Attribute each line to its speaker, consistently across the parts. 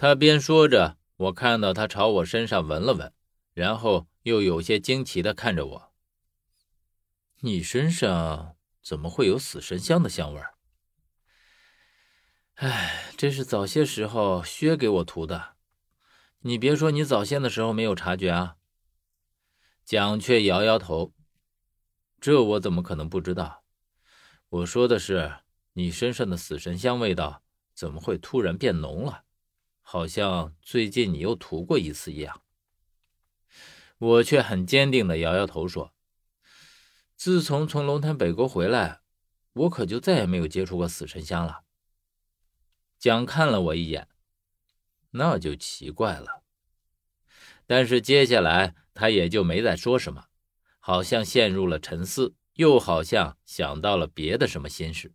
Speaker 1: 他边说着，我看到他朝我身上闻了闻，然后又有些惊奇的看着我：“你身上怎么会有死神香的香味？”哎，这是早些时候薛给我涂的。你别说，你早先的时候没有察觉啊。蒋却摇摇头：“这我怎么可能不知道？我说的是，你身上的死神香味道怎么会突然变浓了？”好像最近你又涂过一次一样，我却很坚定的摇摇头说：“自从从龙潭北沟回来，我可就再也没有接触过死神香了。”蒋看了我一眼，那就奇怪了。但是接下来他也就没再说什么，好像陷入了沉思，又好像想到了别的什么心事。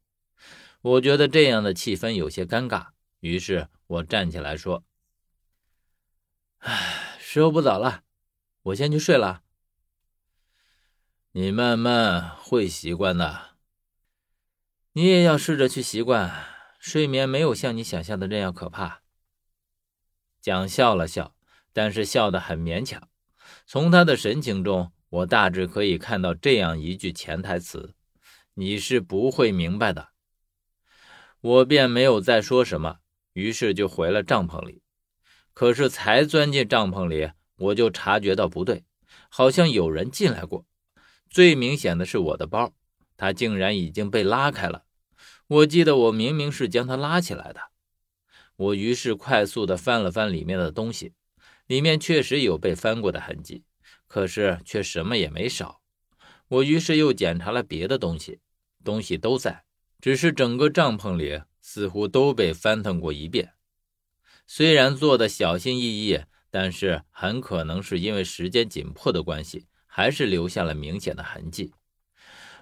Speaker 1: 我觉得这样的气氛有些尴尬，于是。我站起来说：“唉，时候不早了，我先去睡了。你慢慢会习惯的。你也要试着去习惯，睡眠没有像你想象的那样可怕。”蒋笑了笑，但是笑得很勉强。从他的神情中，我大致可以看到这样一句潜台词：“你是不会明白的。”我便没有再说什么。于是就回了帐篷里，可是才钻进帐篷里，我就察觉到不对，好像有人进来过。最明显的是我的包，它竟然已经被拉开了。我记得我明明是将它拉起来的。我于是快速的翻了翻里面的东西，里面确实有被翻过的痕迹，可是却什么也没少。我于是又检查了别的东西，东西都在，只是整个帐篷里。似乎都被翻腾过一遍，虽然做的小心翼翼，但是很可能是因为时间紧迫的关系，还是留下了明显的痕迹。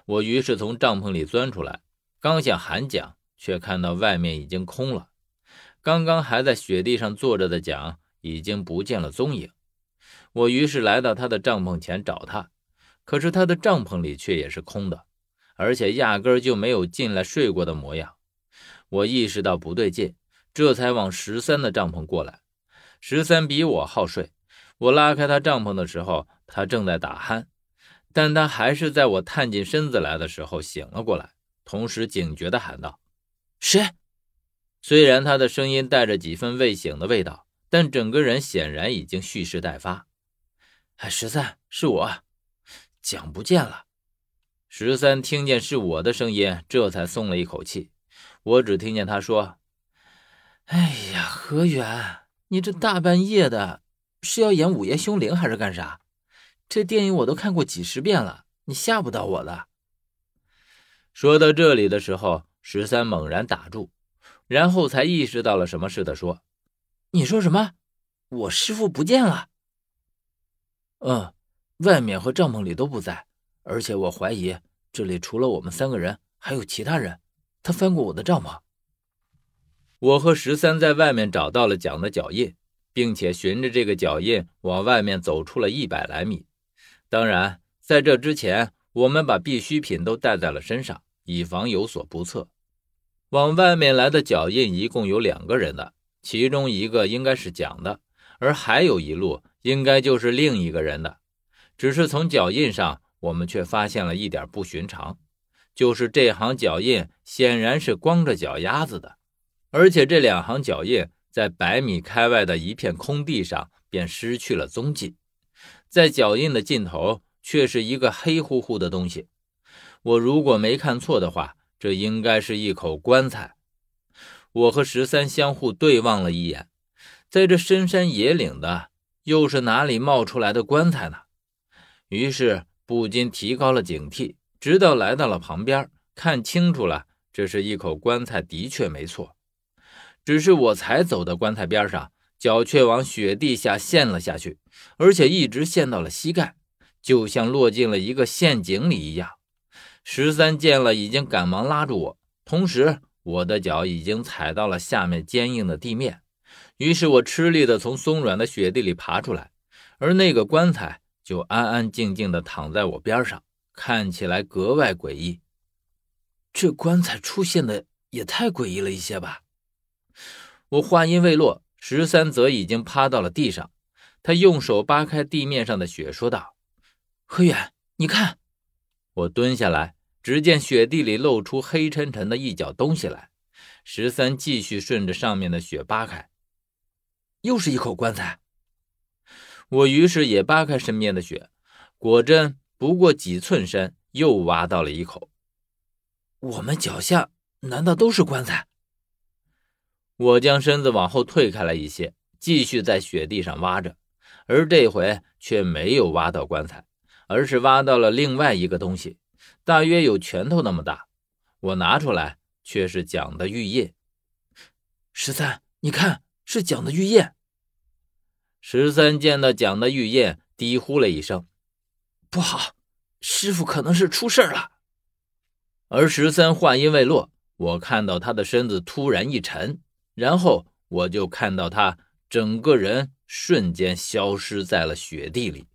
Speaker 1: 我于是从帐篷里钻出来，刚想喊蒋，却看到外面已经空了。刚刚还在雪地上坐着的蒋已经不见了踪影。我于是来到他的帐篷前找他，可是他的帐篷里却也是空的，而且压根就没有进来睡过的模样。我意识到不对劲，这才往十三的帐篷过来。十三比我好睡，我拉开他帐篷的时候，他正在打鼾，但他还是在我探进身子来的时候醒了过来，同时警觉地喊道：“谁？”虽然他的声音带着几分未醒的味道，但整个人显然已经蓄势待发。哎，十三，是我，蒋不见了。十三听见是我的声音，这才松了一口气。我只听见他说：“哎呀，何远，你这大半夜的，是要演午夜凶铃还是干啥？这电影我都看过几十遍了，你吓不到我的。”说到这里的时候，十三猛然打住，然后才意识到了什么似的说：“你说什么？我师傅不见了？”“嗯，外面和帐篷里都不在，而且我怀疑这里除了我们三个人，还有其他人。”他翻过我的帐吗，我和十三在外面找到了蒋的脚印，并且循着这个脚印往外面走出了一百来米。当然，在这之前，我们把必需品都带在了身上，以防有所不测。往外面来的脚印一共有两个人的，其中一个应该是蒋的，而还有一路应该就是另一个人的。只是从脚印上，我们却发现了一点不寻常。就是这行脚印显然是光着脚丫子的，而且这两行脚印在百米开外的一片空地上便失去了踪迹，在脚印的尽头却是一个黑乎乎的东西。我如果没看错的话，这应该是一口棺材。我和十三相互对望了一眼，在这深山野岭的，又是哪里冒出来的棺材呢？于是不禁提高了警惕。直到来到了旁边，看清楚了，这是一口棺材，的确没错。只是我才走到棺材边上，脚却往雪地下陷了下去，而且一直陷到了膝盖，就像落进了一个陷阱里一样。十三见了，已经赶忙拉住我，同时我的脚已经踩到了下面坚硬的地面，于是我吃力地从松软的雪地里爬出来，而那个棺材就安安静静地躺在我边上。看起来格外诡异，这棺材出现的也太诡异了一些吧？我话音未落，十三则已经趴到了地上，他用手扒开地面上的雪，说道：“
Speaker 2: 何远，你看。”
Speaker 1: 我蹲下来，只见雪地里露出黑沉沉的一角东西来。十三继续顺着上面的雪扒开，
Speaker 2: 又是一口棺材。
Speaker 1: 我于是也扒开身边的雪，果真不过几寸深，又挖到了一口。
Speaker 2: 我们脚下难道都是棺材？
Speaker 1: 我将身子往后退开了一些，继续在雪地上挖着，而这回却没有挖到棺材，而是挖到了另外一个东西，大约有拳头那么大。我拿出来。却是蒋的玉叶。
Speaker 2: 十三，你看，是蒋的玉叶。
Speaker 1: 十三见到蒋的玉叶，低呼了一声：“
Speaker 2: 不好，师傅可能是出事了。”
Speaker 1: 而十三话音未落，我看到他的身子突然一沉，然后我就看到他整个人瞬间消失在了雪地里。